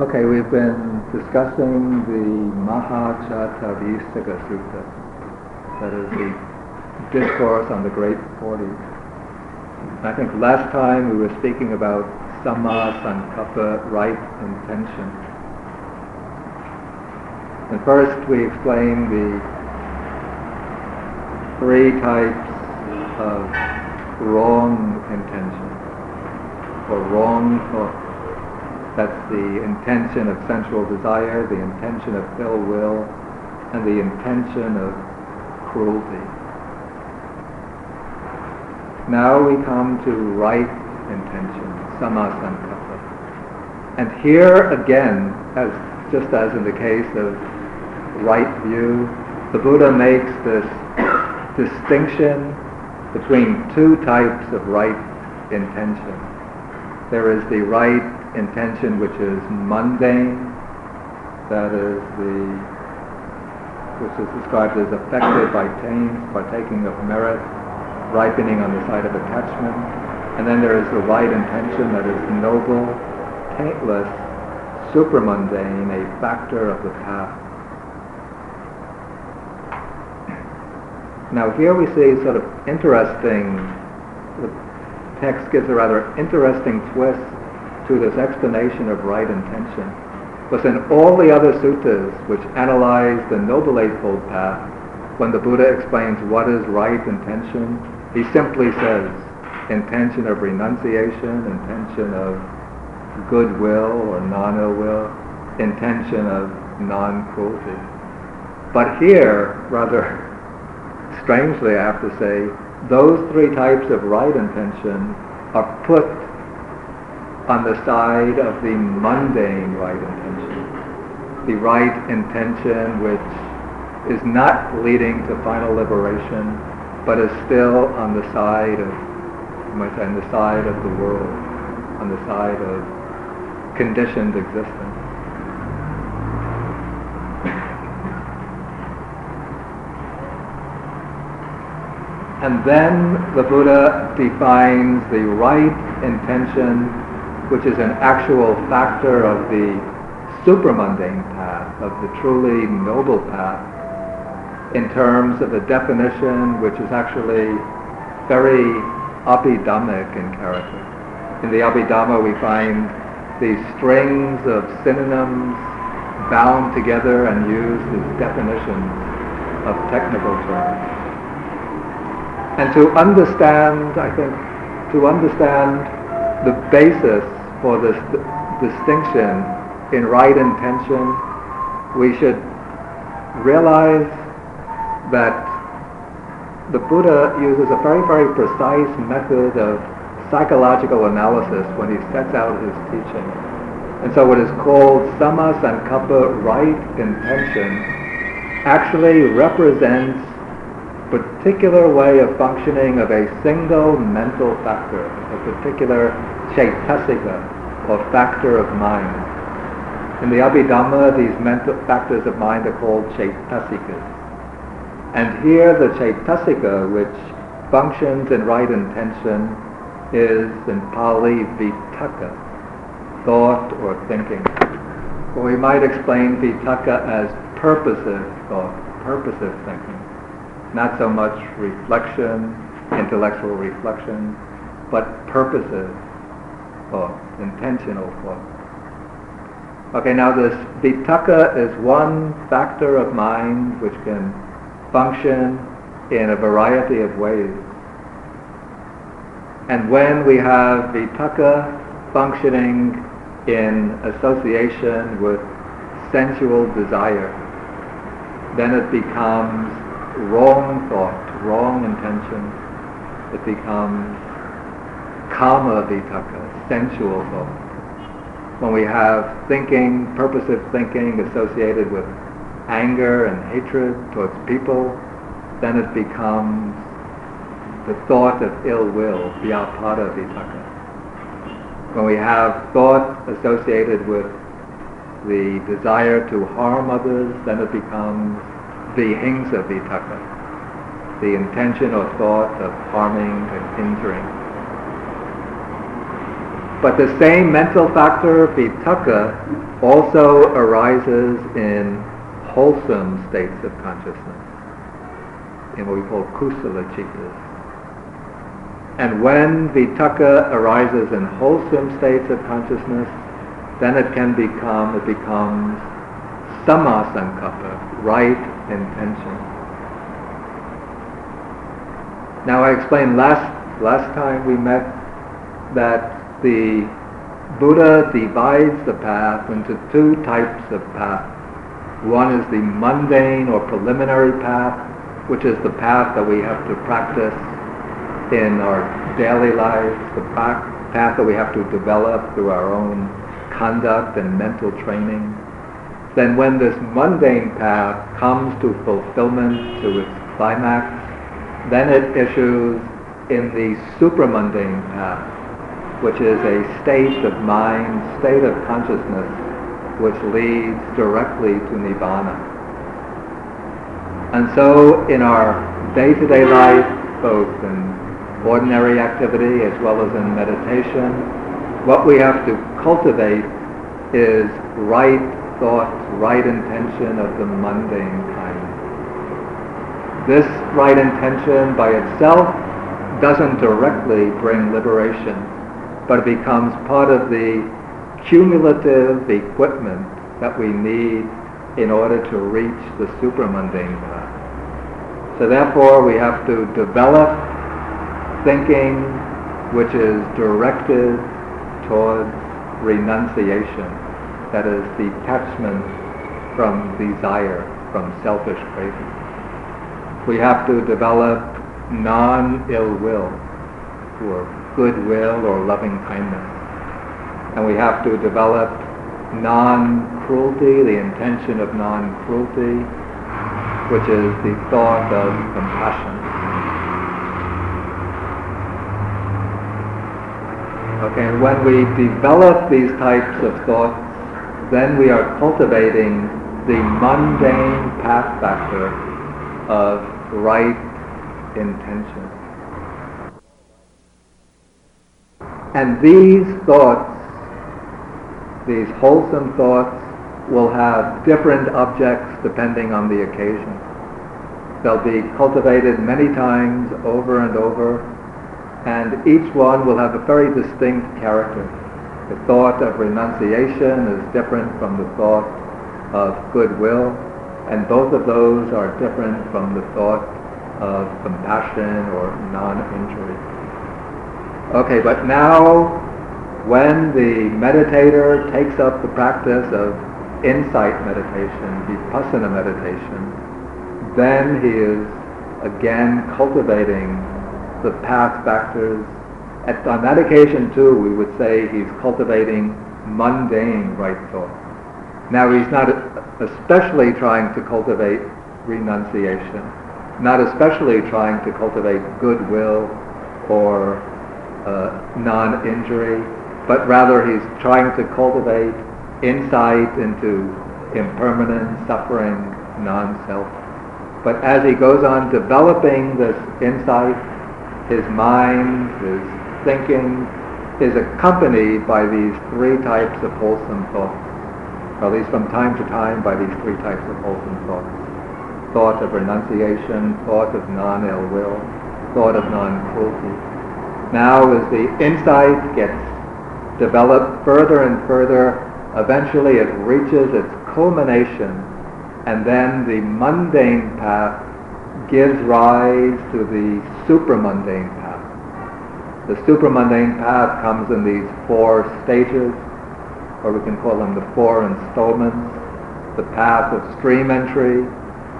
Okay, we've been discussing the Mahacattarasaka Sutta, that is the discourse on the Great Forty. I think last time we were speaking about Samma Sankappa, right intention. And first we explained the three types of wrong intention or wrong thought. That's the intention of sensual desire, the intention of ill will, and the intention of cruelty. Now we come to right intention, sammasankappa. And here again, as just as in the case of right view, the Buddha makes this distinction between two types of right intention. There is the right intention which is mundane, that is the which is described as affected by taint, partaking of merit, ripening on the side of attachment. And then there is the right intention that is noble, taintless, supramundane, a factor of the path. Now here we see sort of interesting, the text gives a rather interesting twist to this explanation of right intention in all the other suttas which analyze the Noble Eightfold Path, when the Buddha explains what is right intention, he simply says intention of renunciation, intention of goodwill or non-ill will, intention of non-cruelty. But here, rather strangely I have to say, those three types of right intention are put on the side of the mundane right intention, the right intention which is not leading to final liberation, but is still on the side of, on the side of the world, on the side of conditioned existence. And then the Buddha defines the right intention which is an actual factor of the supramundane path, of the truly noble path, in terms of a definition which is actually very abhidhammic in character. In the Abhidhamma we find these strings of synonyms bound together and used as definitions of technical terms. And to understand, I think, to understand the basis for this distinction in right intention, we should realize that the Buddha uses a very, very precise method of psychological analysis when he sets out his teaching. And so what is called samma sankappa, right intention, actually represents particular way of functioning of a single mental factor, a particular chaitasika, or factor of mind. In the Abhidhamma, these mental factors of mind are called chaitasikas. And here the chaitasika, which functions in right intention, is in Pali vitakka, thought or thinking. Or we might explain vitakka as purposive thought, purposive thinking. Not so much reflection, intellectual reflection, but purposive thought, intentional thought. Okay, now this vitakka is one factor of mind which can function in a variety of ways. And when we have vitakka functioning in association with sensual desire, then it becomes wrong thought, wrong intention. It becomes kama vitakka, sensual thought. When we have thinking, purposive thinking associated with anger and hatred towards people, then it becomes the thought of ill will, vyapada vitakka. When we have thought associated with the desire to harm others, then it becomes vihingsa vitakka, the intention or thought of harming and injuring. But the same mental factor, vitakka, also arises in wholesome states of consciousness, in what we call kusala chittas. And when vitakka arises in wholesome states of consciousness, then it can become, it becomes sammasankappa, right intention. Now I explained last, last time we met that the Buddha divides the path into two types of path. One is the mundane or preliminary path, which is the path that we have to practice in our daily lives, the path that we have to develop through our own conduct and mental training, then when this mundane path comes to fulfillment, to its climax, then it issues in the supramundane path, which is a state of mind, state of consciousness, which leads directly to Nibbana. And so in our day-to-day life, both in ordinary activity as well as in meditation, what we have to cultivate is right thoughts, right intention of the mundane kind. This right intention by itself doesn't directly bring liberation, but it becomes part of the cumulative equipment that we need in order to reach the supramundane path. So therefore we have to develop thinking which is directed towards renunciation, that is detachment from desire, from selfish craving. We have to develop non-ill will, goodwill or loving kindness. And we have to develop non-cruelty, the intention of non-cruelty, which is the thought of compassion. Okay, and when we develop these types of thoughts, then we are cultivating the mundane path factor of right intention. And these thoughts, these wholesome thoughts, will have different objects depending on the occasion. They'll be cultivated many times over and over and each one will have a very distinct character. The thought of renunciation is different from the thought of goodwill, and both of those are different from the thought of compassion or non-injury. Okay, but now when the meditator takes up the practice of insight meditation, vipassana meditation, then he is again cultivating the path factors. At, on that occasion too, we would say he's cultivating mundane right thought. Now he's not especially trying to cultivate renunciation, not especially trying to cultivate goodwill or uh, non-injury, but rather he's trying to cultivate insight into impermanent suffering, non-self. But as he goes on developing this insight, his mind, his thinking, is accompanied by these three types of wholesome thoughts, or at least from time to time by these three types of wholesome thoughts. Thought of renunciation, thought of non-ill will, thought of non-cruelty. Now as the insight gets developed further and further, eventually it reaches its culmination, and then the mundane path gives rise to the supramundane path. The supramundane path comes in these four stages, or we can call them the four installments. The path of stream entry,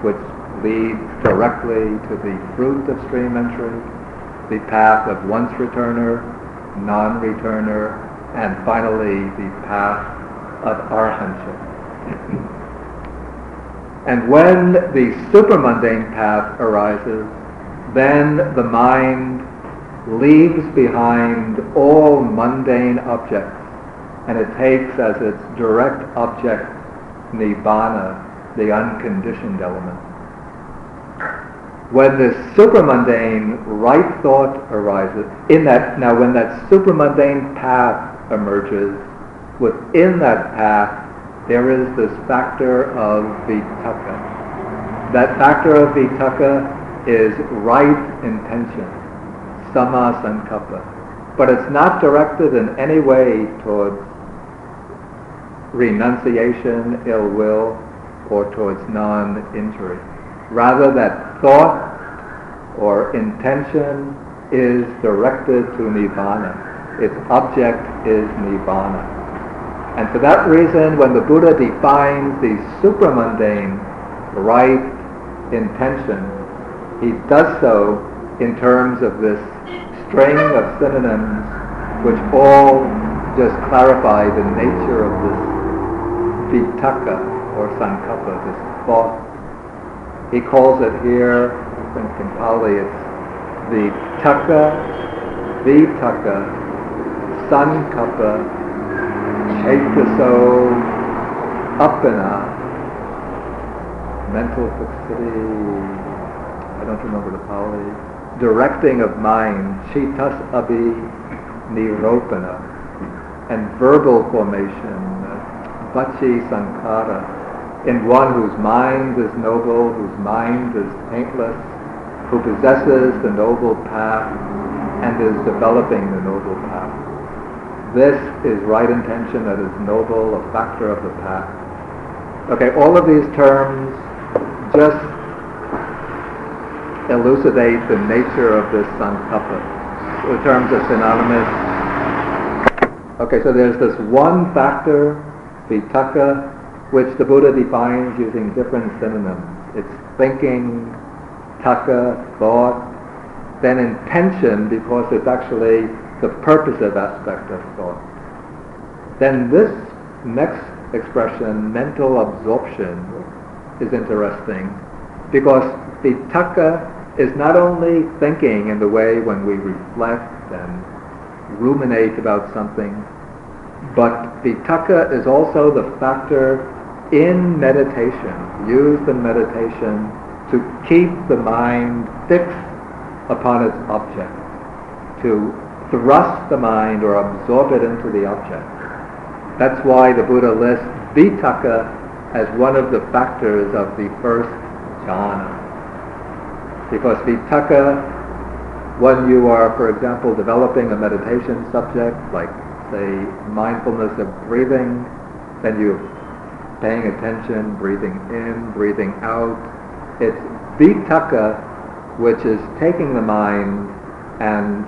which leads directly to the fruit of stream entry. The path of once returner, non-returner, and finally the path of arahantship. And when the supramundane path arises, then the mind leaves behind all mundane objects and it takes as its direct object nibbana, the unconditioned element. When the supramundane right thought arises, in that now when that supramundane path emerges. Within that path, there is this factor of vitakka. That factor of vitakka is right intention, samma sankappa. But it's not directed in any way towards renunciation, ill will, or towards non-injury. Rather, that thought or intention is directed to nibbana. Its object is nibbana. And for that reason, when the Buddha defines the supramundane right intention, he does so in terms of this string of synonyms which all just clarify the nature of this vitakka or sankappa, this thought. He calls it here, In Pali it's the taka, vitakka, sankappa, chaitaso, appana, mental fixity, I don't remember the Pali, directing of mind, chitas abhi niropana, and verbal formation, vachi sankhara, in one whose mind is noble, whose mind is taintless, who possesses the noble path and is developing the noble path. This is right intention that is noble, a factor of the path. Okay, all of these terms just elucidate the nature of this sankappa. The terms are synonymous. Okay, so there's this one factor, vitakka, which the Buddha defines using different synonyms. It's thinking, taka, thought, then intention because it's actually the purposive aspect of thought. Then this next expression, mental absorption, is interesting because the Taka is not only thinking in the way when we reflect and ruminate about something, but the Taka is also the factor in meditation, used in meditation to keep the mind fixed upon its object, to thrust the mind or absorb it into the object. That's why the Buddha lists vitakka as one of the factors of the first jhana. Because vitakka, when you are, for example, developing a meditation subject, like, say, mindfulness of breathing, then you're paying attention, breathing in, breathing out. It's vitakka, which is taking the mind and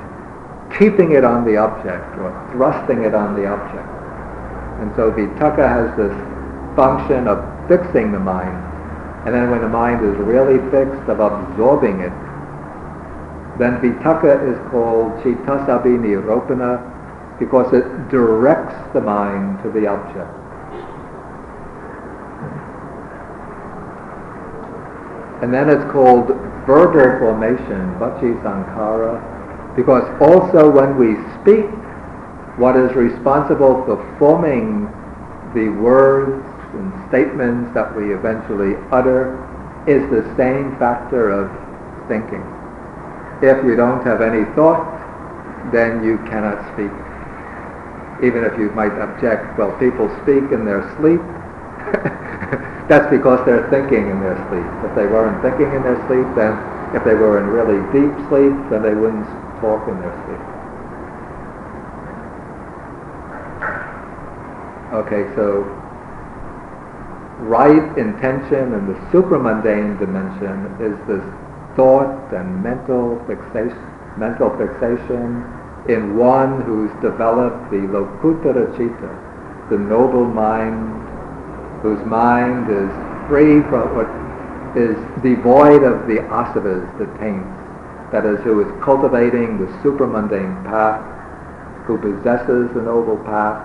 keeping it on the object or thrusting it on the object. And so vitakka has this function of fixing the mind and then when the mind is really fixed of absorbing it, then vitakka is called chittasabi niropana because it directs the mind to the object. And then it's called verbal formation, vachi sankhara, because also when we speak, what is responsible for forming the words and statements that we eventually utter is the same factor of thinking. If you don't have any thought, then you cannot speak. Even if you might object, well, people speak in their sleep. That's because they're thinking in their sleep. If they weren't thinking in their sleep, then if they were in really deep sleep, then they wouldn't talk in their sleep. Okay, so right intention and the supramundane dimension is this thought and mental fixation, mental fixation in one who's developed the lokuttara citta, the noble mind, whose mind is free from what is devoid of the asavas, the taints, that is, who is cultivating the supramundane path, who possesses the noble path,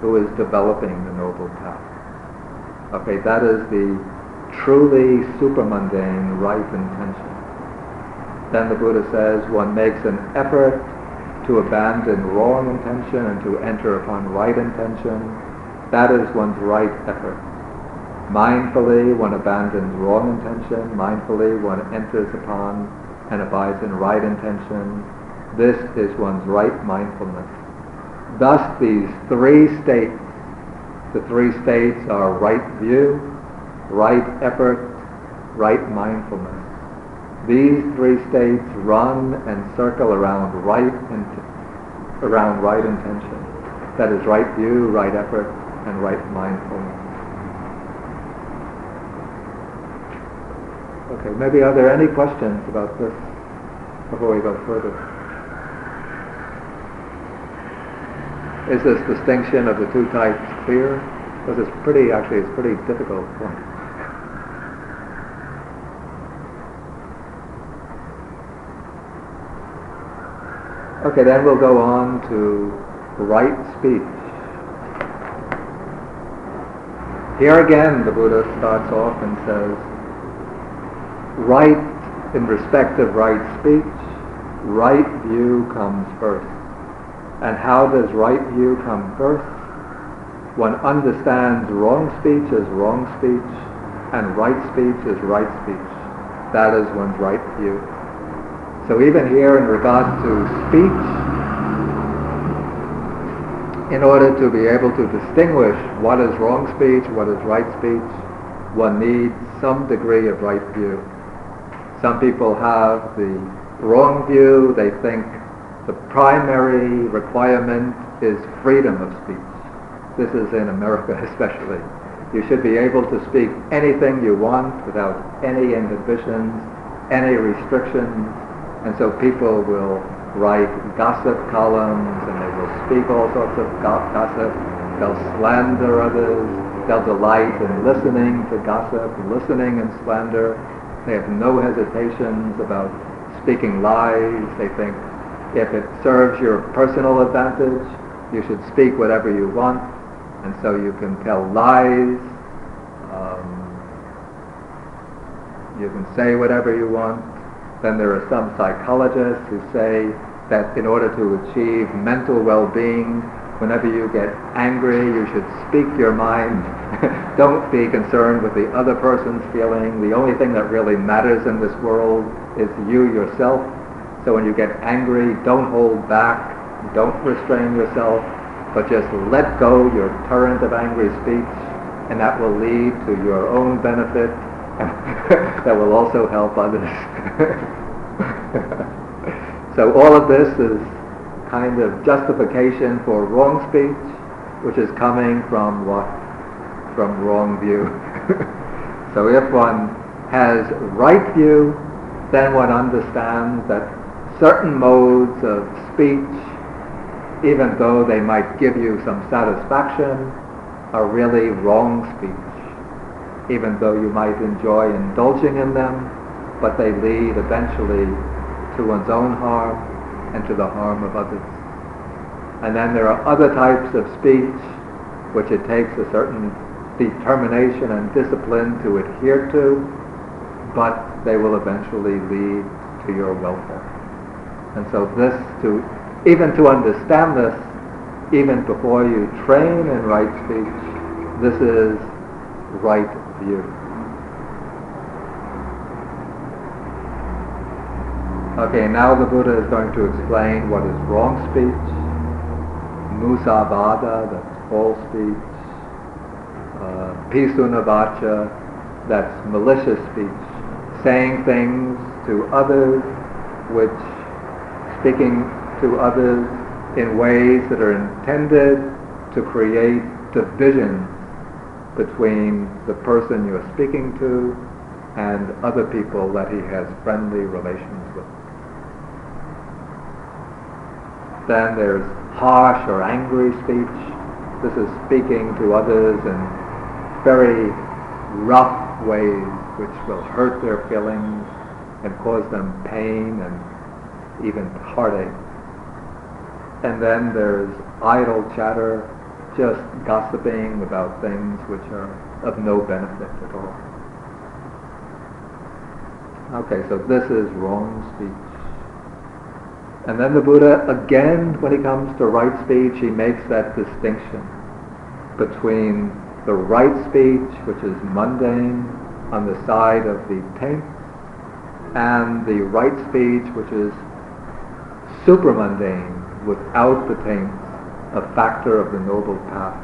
who is developing the noble path. Okay, that is the truly supramundane right intention. Then the Buddha says one makes an effort to abandon wrong intention and to enter upon right intention. That is one's right effort. Mindfully one abandons wrong intention. Mindfully one enters upon and abides in right intention. This is one's right mindfulness. thus these three states, the three states are right view, right effort, right mindfulness. These three states run and circle around right int- around right intention. That is right view, right effort, and right mindfulness. Okay, maybe are there any questions about this before we go further? Is this distinction of the two types clear? Because it's pretty, actually, it's pretty difficult one. Okay, then we'll go on to right speech. Here again, the Buddha starts off and says, right in respect of right speech, right view comes first. And how does right view come first? One understands wrong speech as wrong speech and right speech as right speech. That is one's right view. So even here in regard to speech, in order to be able to distinguish what is wrong speech, what is right speech, one needs some degree of right view. Some people have the wrong view. They think the primary requirement is freedom of speech. This is in America especially. You should be able to speak anything you want without any inhibitions, any restrictions. And so people will write gossip columns and they will speak all sorts of gossip. They'll slander others. They'll delight in listening to gossip, listening and slander. They have no hesitations about speaking lies. They think if it serves your personal advantage, you should speak whatever you want, and so you can tell lies. Um, you can say whatever you want. Then there are some psychologists who say that in order to achieve mental well-being, whenever you get angry, you should speak your mind. Don't be concerned with the other person's feeling. The only thing that really matters in this world is you yourself. So when you get angry, don't hold back, don't restrain yourself, but just let go your torrent of angry speech, and that will lead to your own benefit. that will also help others. so all of this is kind of justification for wrong speech, which is coming from what? From wrong view. so if one has right view, then one understands that certain modes of speech, even though they might give you some satisfaction, are really wrong speech, even though you might enjoy indulging in them, but they lead eventually to one's own harm and to the harm of others. And then there are other types of speech which it takes a certain determination and discipline to adhere to, but they will eventually lead to your welfare. And so this to even to understand this, even before you train in right speech, this is right view. Okay, now the Buddha is going to explain what is wrong speech, musavada, that's false speech, uh, pisunavacha, that's malicious speech, saying things to others which speaking to others in ways that are intended to create division between the person you're speaking to and other people that he has friendly relations with. Then there's harsh or angry speech. This is speaking to others in very rough ways which will hurt their feelings and cause them pain and even heartache. And then there's idle chatter, just gossiping about things which are of no benefit at all. Okay, so this is wrong speech. And then the Buddha, again, when he comes to right speech, he makes that distinction between the right speech, which is mundane, on the side of the taint, and the right speech, which is supramundane, without the taints, a factor of the Noble Path.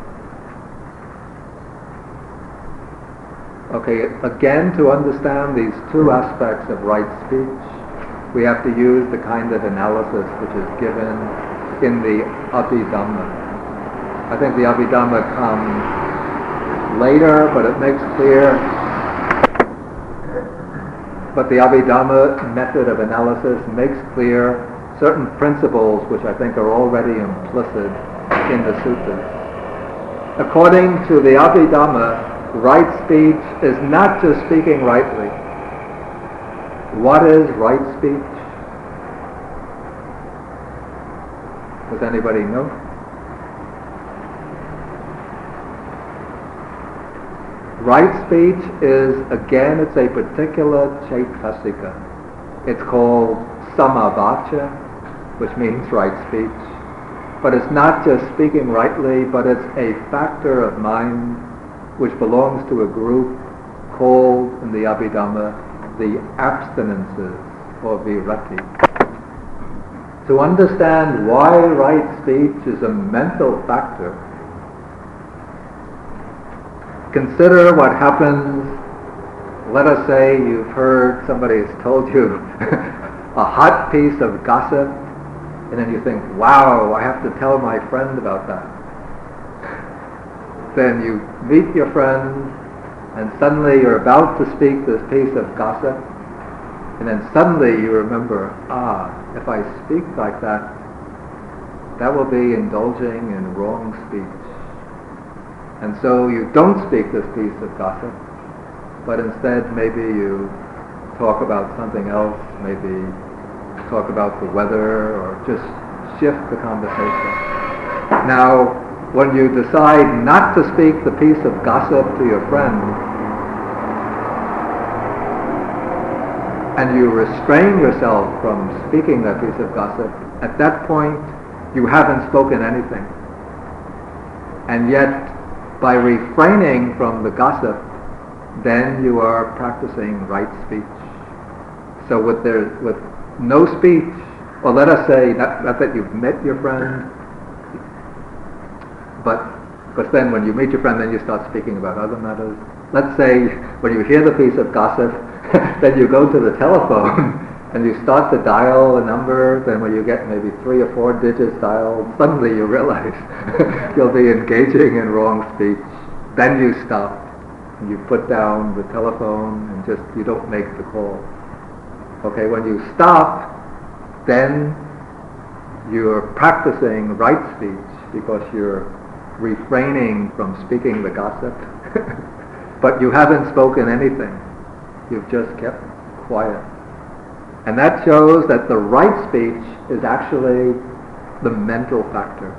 Okay, again, to understand these two aspects of right speech, we have to use the kind of analysis which is given in the Abhidhamma. I think the Abhidhamma comes later, but it makes clear but the Abhidhamma method of analysis makes clear certain principles which I think are already implicit in the suttas. According to the Abhidhamma, right speech is not just speaking rightly. What is right speech? Does anybody know? Right speech is, again, it's a particular chaitasika. It's called samavacha, which means right speech. But it's not just speaking rightly, but it's a factor of mind which belongs to a group called in the Abhidhamma the abstinences or virati. To understand why right speech is a mental factor consider what happens. Let us say you've heard somebody has told you a hot piece of gossip, and then you think, wow, I have to tell my friend about that. Then you meet your friend, and suddenly you're about to speak this piece of gossip, and then suddenly you remember, ah, if I speak like that, that will be indulging in wrong speech. And so you don't speak this piece of gossip, but instead maybe you talk about something else, maybe talk about the weather or just shift the conversation. Now, when you decide not to speak the piece of gossip to your friend, and you restrain yourself from speaking that piece of gossip, at that point you haven't spoken anything. And yet by refraining from the gossip, then you are practicing right speech. So with there, with no speech, or let us say not, not that you've met your friend, but because then when you meet your friend, then you start speaking about other matters. Let's say when you hear the piece of gossip, then you go to the telephone and you start to dial a number, then when you get maybe three or four digits dialed, suddenly you realize you'll be engaging in wrong speech. Then you stop and you put down the telephone and just you don't make the call. Okay, when you stop, then you're practicing right speech because you're refraining from speaking the gossip. but you haven't spoken anything. You've just kept quiet. And that shows that the right speech is actually the mental factor.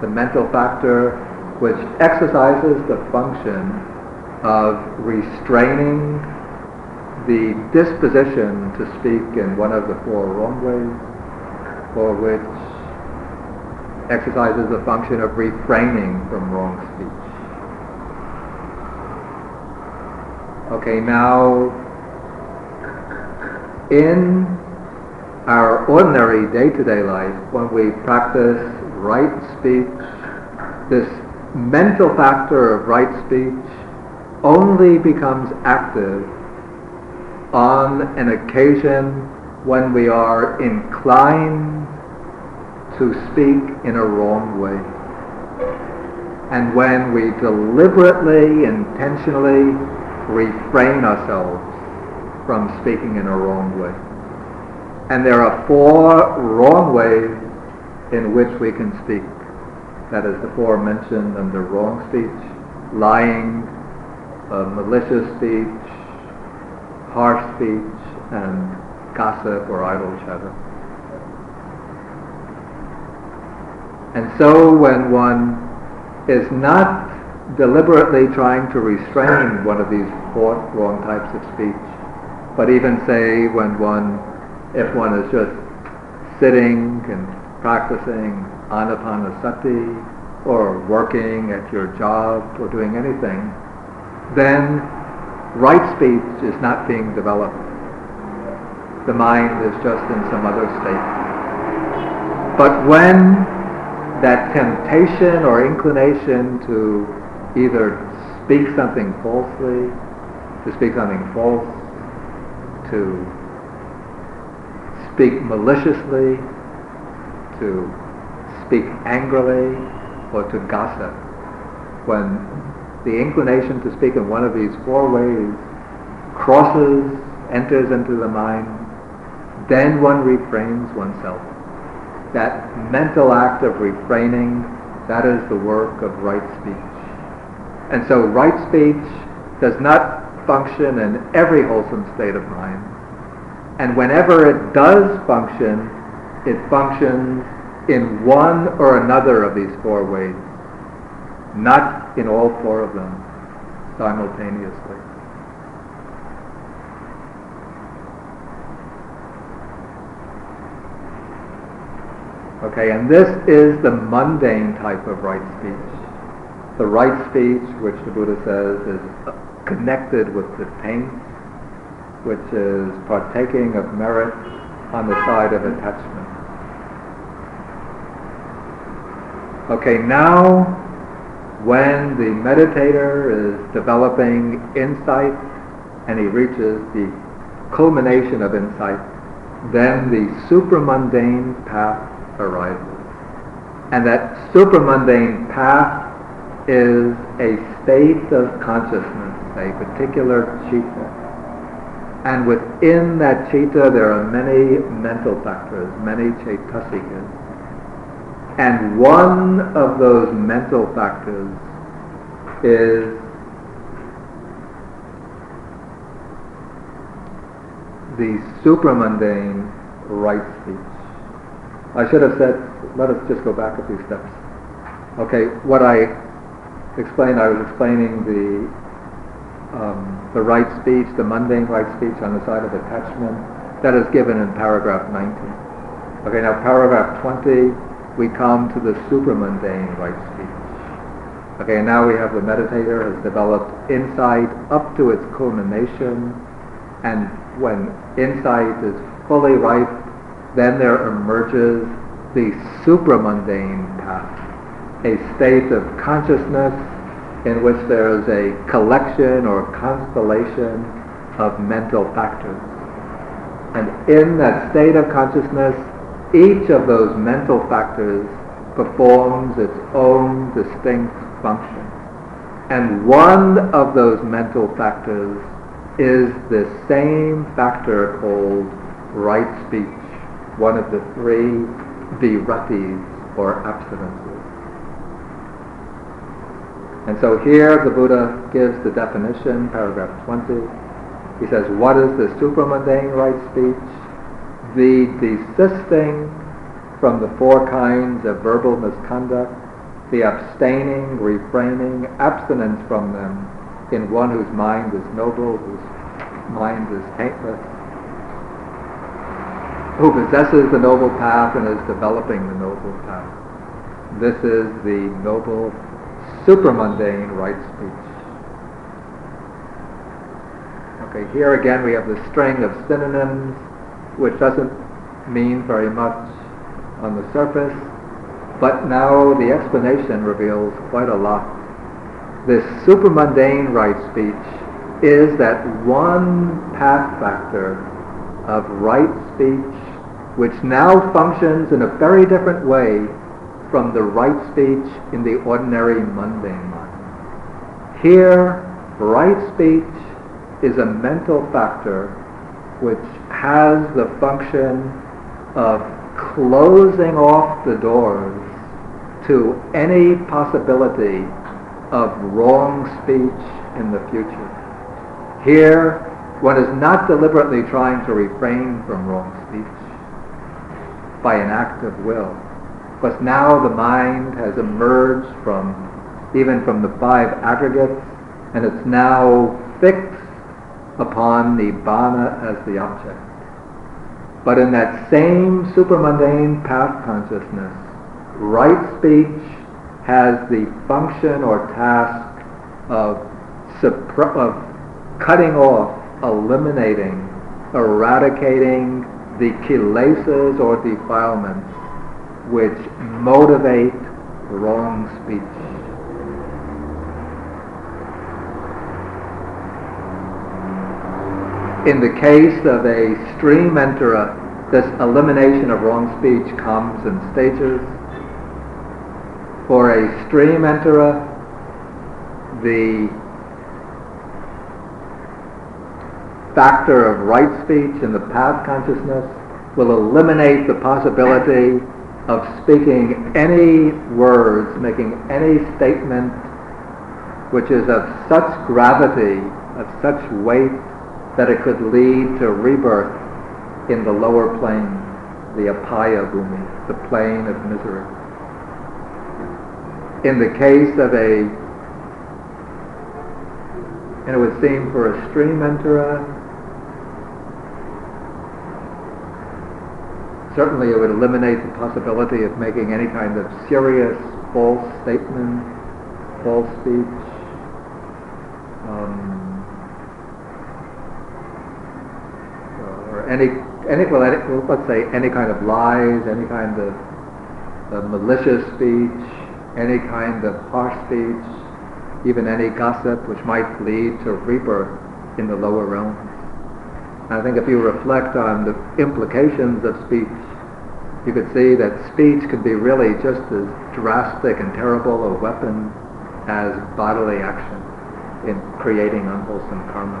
The mental factor which exercises the function of restraining the disposition to speak in one of the four wrong ways, or which exercises the function of refraining from wrong speech. Okay, now in our ordinary day-to-day life, when we practice right speech, this mental factor of right speech only becomes active on an occasion when we are inclined to speak in a wrong way. And when we deliberately, intentionally refrain ourselves from speaking in a wrong way. And there are four wrong ways in which we can speak. That is the four mentioned under wrong speech, lying, uh, malicious speech, harsh speech, and gossip or idle chatter. And so when one is not deliberately trying to restrain one of these four wrong types of speech, but even say when one, if one is just sitting and practicing anapanasati or working at your job or doing anything, then right speech is not being developed. The mind is just in some other state. But when that temptation or inclination to either speak something falsely, to speak something false, to speak maliciously, to speak angrily, or to gossip. When the inclination to speak in one of these four ways crosses, enters into the mind, then one refrains oneself. That mental act of refraining, that is the work of right speech. And so right speech does not function in every wholesome state of mind. And whenever it does function, it functions in one or another of these four ways, not in all four of them simultaneously. Okay, and this is the mundane type of right speech. The right speech, which the Buddha says is connected with the taint, which is partaking of merit on the side of attachment. Okay, now when the meditator is developing insight and he reaches the culmination of insight, then the supramundane path arises. And that supramundane path is a state of consciousness, a particular citta. And within that citta there are many mental factors, many chaitasikas. And one of those mental factors is the supramundane right speech. I should have said, let us just go back a few steps. Okay, what I explained, I was explaining the um, the right speech, the mundane right speech on the side of attachment. That is given in paragraph 19. Okay, now paragraph 20, we come to the supramundane right speech. Okay, now we have the meditator has developed insight up to its culmination, and when insight is fully ripe, then there emerges the supramundane path, a state of consciousness in which there is a collection or constellation of mental factors. And in that state of consciousness, each of those mental factors performs its own distinct function. And one of those mental factors is the same factor called right speech one of the three viratis or abstinences. And so here the Buddha gives the definition, paragraph 20. He says, what is the supramundane right speech? The desisting from the four kinds of verbal misconduct, the abstaining, refraining, abstinence from them in one whose mind is noble, whose mind is taintless, who possesses the noble path and is developing the noble path. This is the noble supramundane right speech. Okay, here again we have the string of synonyms, which doesn't mean very much on the surface, but now the explanation reveals quite a lot. This supramundane right speech is that one path factor of right speech which now functions in a very different way from the right speech in the ordinary mundane mind. Here, right speech is a mental factor which has the function of closing off the doors to any possibility of wrong speech in the future. Here, one is not deliberately trying to refrain from wrong speech by an act of will. Because now the mind has emerged from, even from the five aggregates, and it's now fixed upon Nibbana as the object. But in that same supramundane path consciousness, right speech has the function or task of, supr- of cutting off, eliminating, eradicating the kilesas or defilements which motivate wrong speech. In the case of a stream enterer, this elimination of wrong speech comes in stages. For a stream enterer, the factor of right speech in the path consciousness will eliminate the possibility of speaking any words, making any statement which is of such gravity, of such weight, that it could lead to rebirth in the lower plane, the apaya bhumi, the plane of misery. In the case of a, and it would seem for a stream enterer, certainly it would eliminate the possibility of making any kind of serious false statement, false speech. Um, or any, any, well, any, well, let's say any kind of lies, any kind of uh, malicious speech, any kind of harsh speech, even any gossip which might lead to rebirth in the lower realms. I think if you reflect on the implications of speech, you could see that speech could be really just as drastic and terrible a weapon as bodily action in creating unwholesome karma.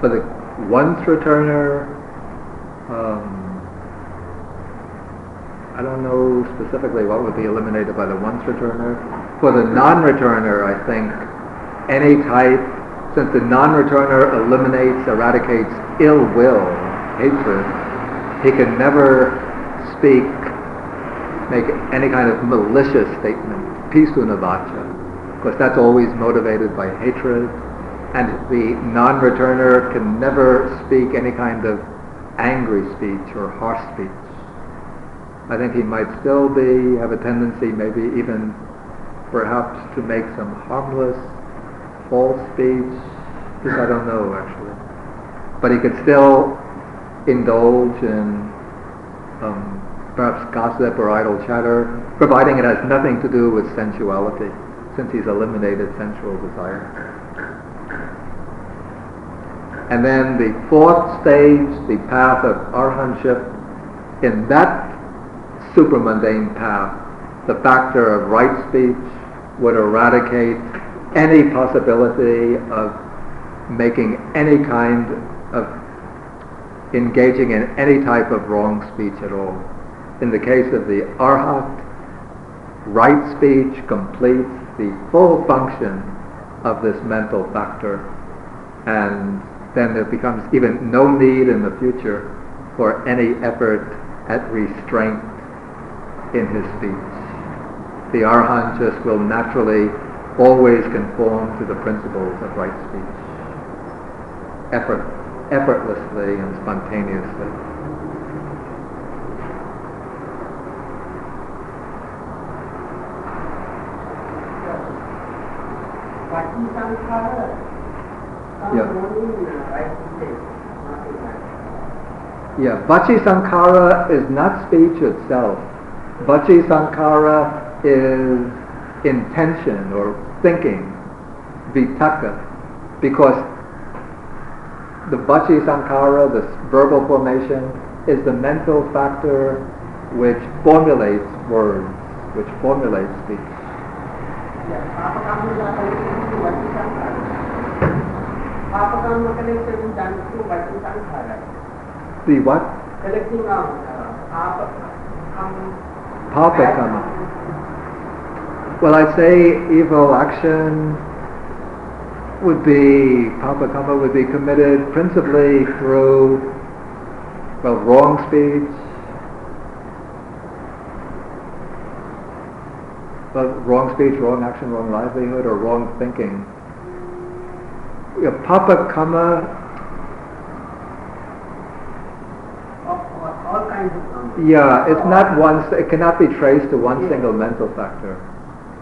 For the once returner, um, I don't know specifically what would be eliminated by the once returner. For the non-returner, I think any type, since the non-returner eliminates, eradicates ill will, hatred, he can never speak, make any kind of malicious statement, pisu pisunavacha, because that's always motivated by hatred. And the non-returner can never speak any kind of angry speech or harsh speech. I think he might still be, have a tendency maybe even perhaps to make some harmless false speech. This I don't know actually. But he could still indulge in um, perhaps gossip or idle chatter, providing it has nothing to do with sensuality, since he's eliminated sensual desire. And then the fourth stage, the path of arhanship, in that supramundane path, the factor of right speech would eradicate any possibility of making any kind of engaging in any type of wrong speech at all. In the case of the arhat, right speech completes the full function of this mental factor and then there becomes even no need in the future for any effort at restraint in his speech. The arhat just will naturally always conform to the principles of right speech, effort, effortlessly and spontaneously. Yeah. Yeah, Vachi Sankhara is not speech itself. Vachi Sankhara is intention or thinking, vitakka, because the Vachi Sankhara, the verbal formation, is the mental factor which formulates words, which formulates speech. The what? Collecting of Papa karma. Well, I'd say evil action would be, Papa karma would be committed principally through, well, wrong speech, wrong speech, wrong action, wrong livelihood, or wrong thinking. Yeah, Papa karma all kinds of Yeah, it's not one, it cannot be traced to one single mental factor.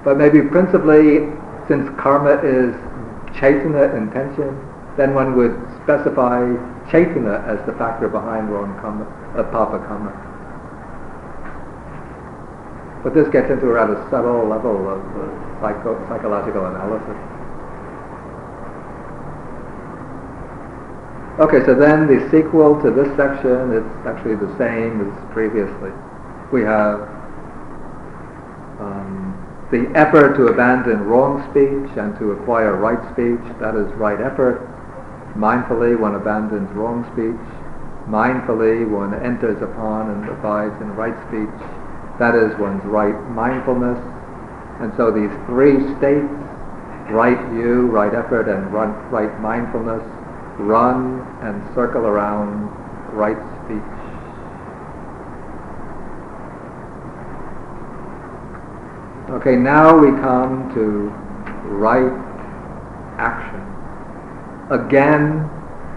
But maybe principally, since karma is cetana intention, then one would specify cetana as the factor behind wrong karma, uh, papa karma. But this gets into a rather subtle level of uh, psycho- psychological analysis. Okay, so then the sequel to this section is actually the same as previously. We have um, the effort to abandon wrong speech and to acquire right speech, that is right effort. Mindfully one abandons wrong speech. Mindfully one enters upon and abides in right speech. That is one's right mindfulness. And so these three states, right view, right effort, and right mindfulness, run and circle around right speech. Okay, now we come to right action. Again,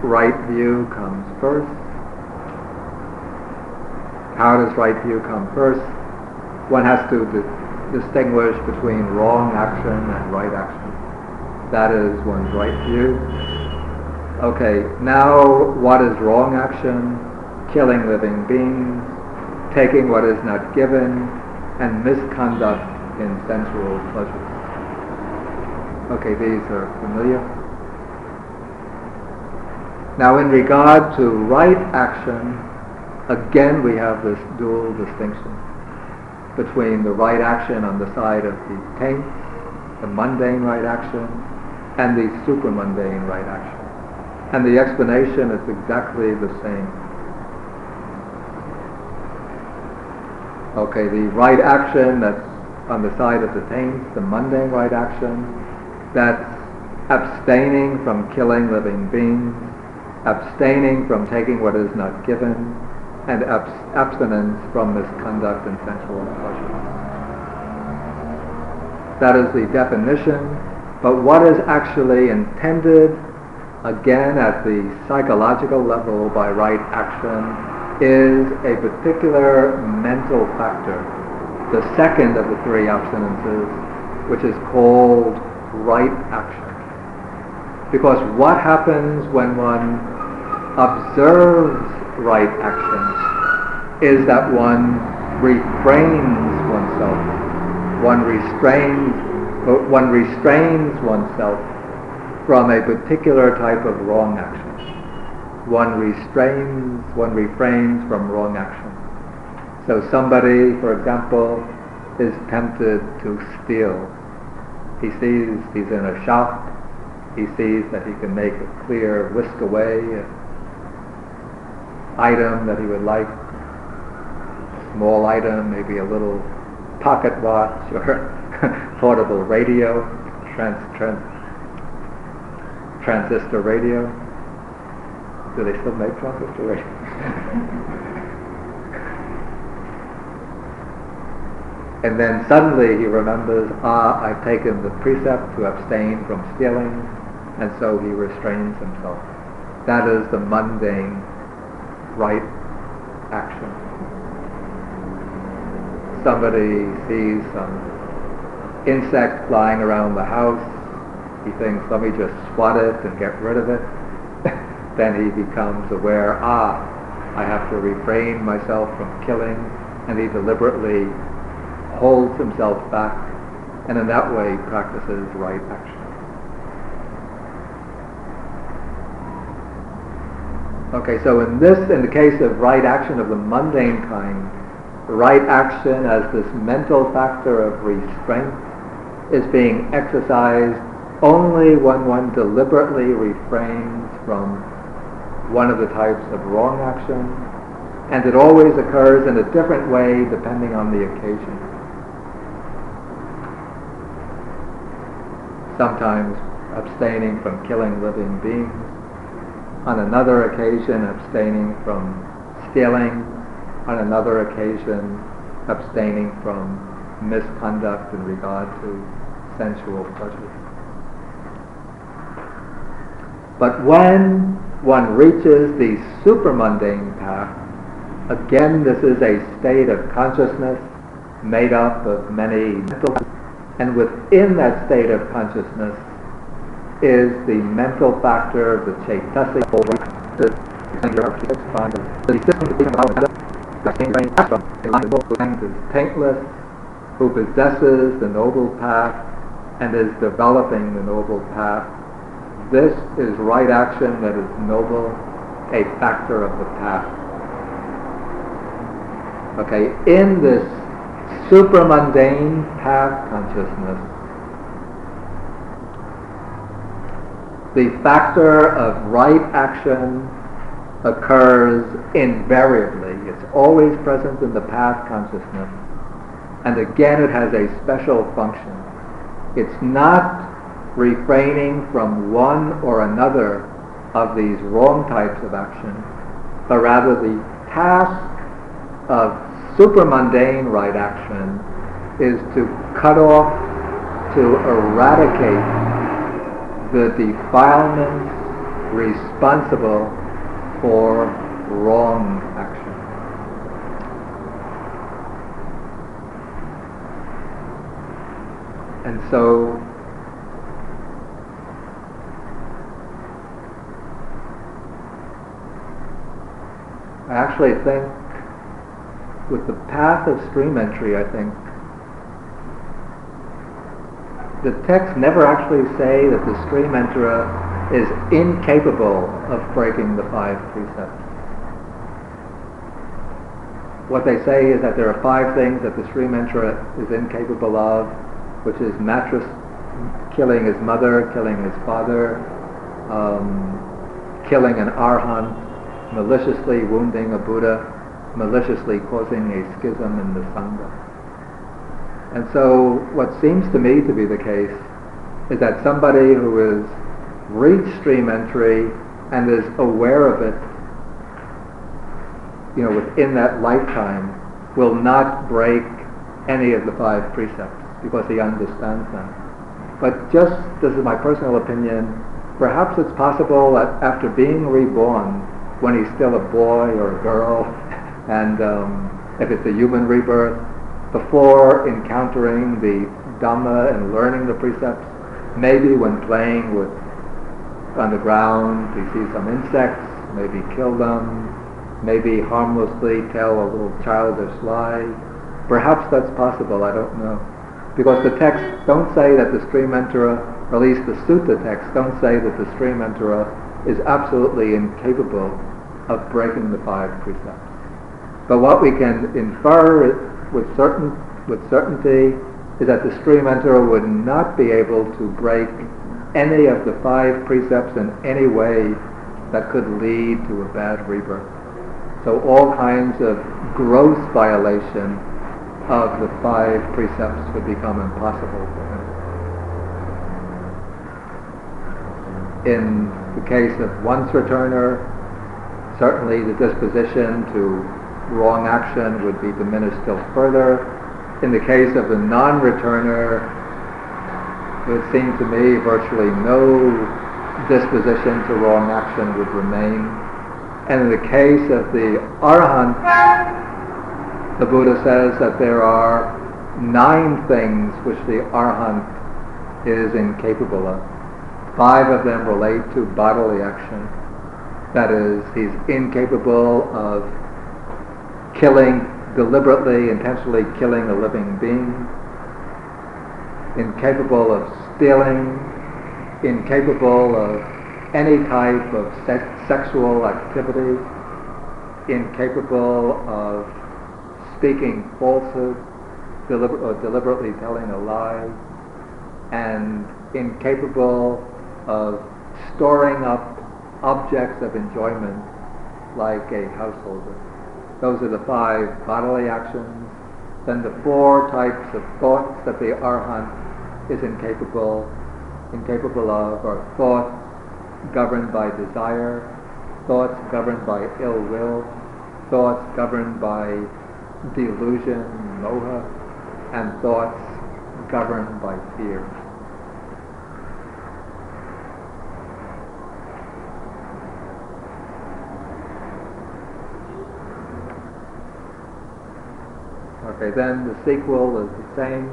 right view comes first. How does right view come first? One has to di- distinguish between wrong action and right action. That is one's right view. Okay, now what is wrong action? Killing living beings, taking what is not given, and misconduct in sensual pleasures. Okay, these are familiar. Now in regard to right action, again we have this dual distinction between the right action on the side of the taint, the mundane right action, and the supramundane right action. And the explanation is exactly the same. Okay, the right action that's on the side of the taint, the mundane right action, that's abstaining from killing living beings, abstaining from taking what is not given, and abs- abstinence from misconduct and sensual pleasure. That is the definition, but what is actually intended again at the psychological level by right action is a particular mental factor, the second of the three abstinences, which is called right action. Because what happens when one observes right action is that one refrains oneself, one restrains, one restrains oneself from a particular type of wrong action. One restrains, one refrains from wrong action. So somebody, for example, is tempted to steal. He sees he's in a shop. He sees that he can make a clear whisk away item that he would like. Small item, maybe a little pocket watch or portable radio, trans, trans, transistor radio. Do they still make transistor radio? and then suddenly he remembers, ah, I've taken the precept to abstain from stealing, and so he restrains himself. That is the mundane right action. Somebody sees some insect flying around the house, he thinks, let me just swat it and get rid of it. then he becomes aware, ah, I have to refrain myself from killing, and he deliberately holds himself back, and in that way practices right action. Okay, so in this, in the case of right action of the mundane kind, right action as this mental factor of restraint is being exercised only when one deliberately refrains from one of the types of wrong action, and it always occurs in a different way depending on the occasion. Sometimes abstaining from killing living beings, on another occasion abstaining from stealing, on another occasion abstaining from misconduct in regard to sensual pleasure. But when one reaches the supramundane path, again this is a state of consciousness made up of many mental and within that state of consciousness is the mental factor, the chaitasic, the is taintless, who possesses the noble path and is developing the noble path. This is right action that is noble, a factor of the path. Okay, in this supramundane path consciousness, the factor of right action occurs invariably. It's always present in the path consciousness. And again, it has a special function. It's not refraining from one or another of these wrong types of action, but rather the task of supramundane right action is to cut off, to eradicate the defilements responsible for wrong action. And so I actually think with the path of stream entry, I think the texts never actually say that the stream enterer is incapable of breaking the five precepts. What they say is that there are five things that the stream enterer is incapable of, which is mattress killing his mother, killing his father, um, killing an arhat, maliciously wounding a Buddha, maliciously causing a schism in the Sangha. And so what seems to me to be the case is that somebody who has reached stream entry and is aware of it, you know, within that lifetime, will not break any of the five precepts because he understands them. But just, this is my personal opinion, perhaps it's possible that after being reborn, when he's still a boy or a girl, and um, if it's a human rebirth, before encountering the Dhamma and learning the precepts, maybe when playing with on the ground, he sees some insects, maybe kill them, maybe harmlessly tell a little childish lie. Perhaps that's possible, I don't know. Because the texts don't say that the stream enterer, or at least the sutta texts don't say that the stream enterer is absolutely incapable of breaking the five precepts. But what we can infer with certain with certainty is that the stream enterer would not be able to break any of the five precepts in any way that could lead to a bad rebirth. So all kinds of gross violation of the five precepts would become impossible for him. In case of once returner, certainly the disposition to wrong action would be diminished still further. In the case of the non-returner, it would seem to me virtually no disposition to wrong action would remain. And in the case of the arhat, the Buddha says that there are nine things which the arhat is incapable of. Five of them relate to bodily action. That is, he's incapable of killing, deliberately, intentionally killing a living being, incapable of stealing, incapable of any type of se- sexual activity, incapable of speaking falsehood, deliber- or deliberately telling a lie, and incapable of storing up objects of enjoyment like a householder. Those are the five bodily actions. Then the four types of thoughts that the arhat is incapable, incapable of are thoughts governed by desire, thoughts governed by ill will, thoughts governed by delusion, moha, and thoughts governed by fear. Okay, then the sequel is the same.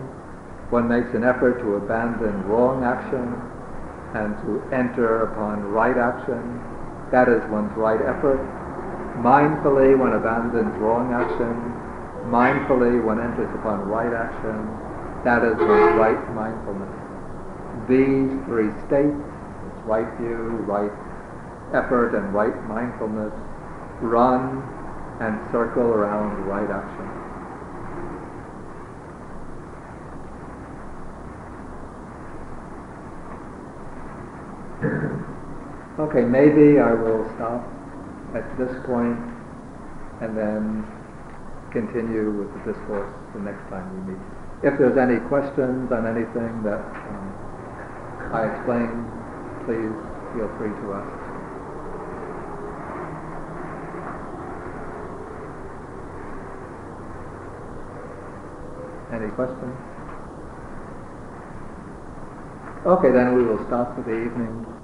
One makes an effort to abandon wrong action. and to enter upon right action. That is one's right effort. Mindfully one abandons wrong action. Mindfully one enters upon right action. That is one's right mindfulness. These three states, right view, right effort, and right mindfulness, run and circle around right action. Okay, maybe I will stop at this point and then continue with the discourse the next time we meet. If there's any questions on anything that um, I explained, please feel free to ask. Any questions? Okay, then we will stop for the evening.